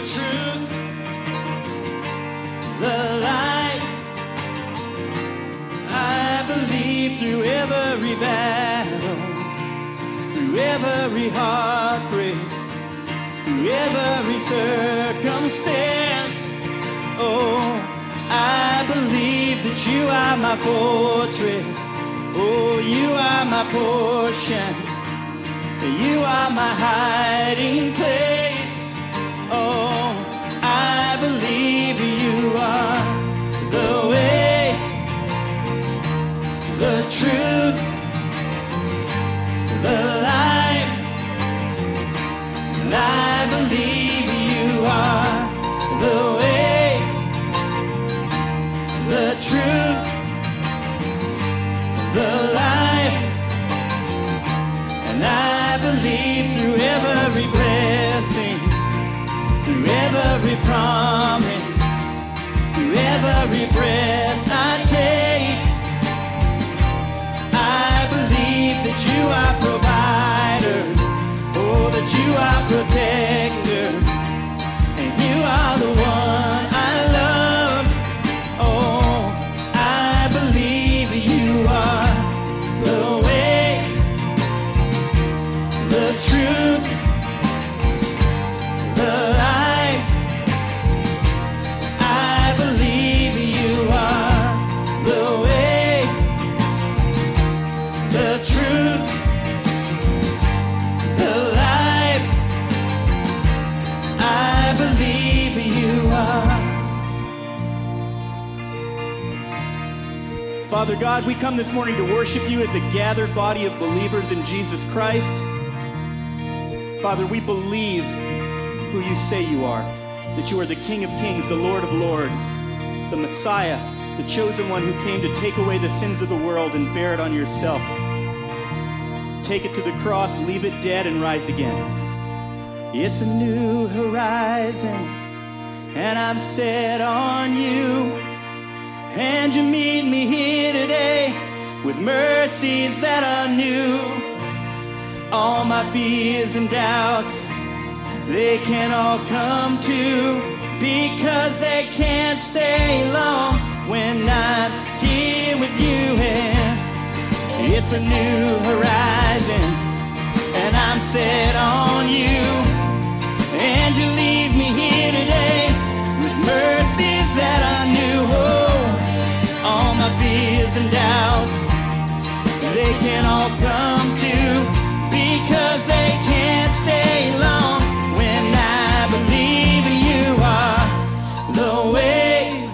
the truth, the life. I believe through every battle, through every heartbreak, through every circumstance. Oh, I believe that you are my fortress. Oh, you are my portion. You are my hiding the truth, the life. And I believe through every blessing, through every promise, through every breath I take. I believe that you are Father God, we come this morning to worship you as a gathered body of believers in Jesus Christ. Father, we believe who you say you are, that you are the King of Kings, the Lord of Lords, the Messiah, the chosen one who came to take away the sins of the world and bear it on yourself. Take it to the cross, leave it dead, and rise again. It's a new horizon, and I'm set on you. And you meet me here today with mercies that are new. All my fears and doubts, they can all come to because they can't stay long when I'm here with you. And it's a new horizon, and I'm set on they can all come to because they can't stay long when I believe you are the way,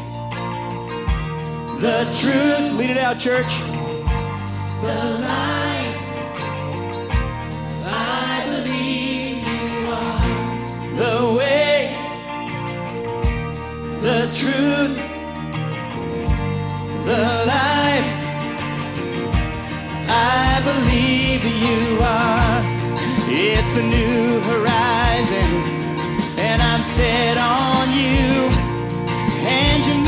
the truth. Lead it out, church. The life. I believe you are. It's a new horizon, and I'm set on you. And you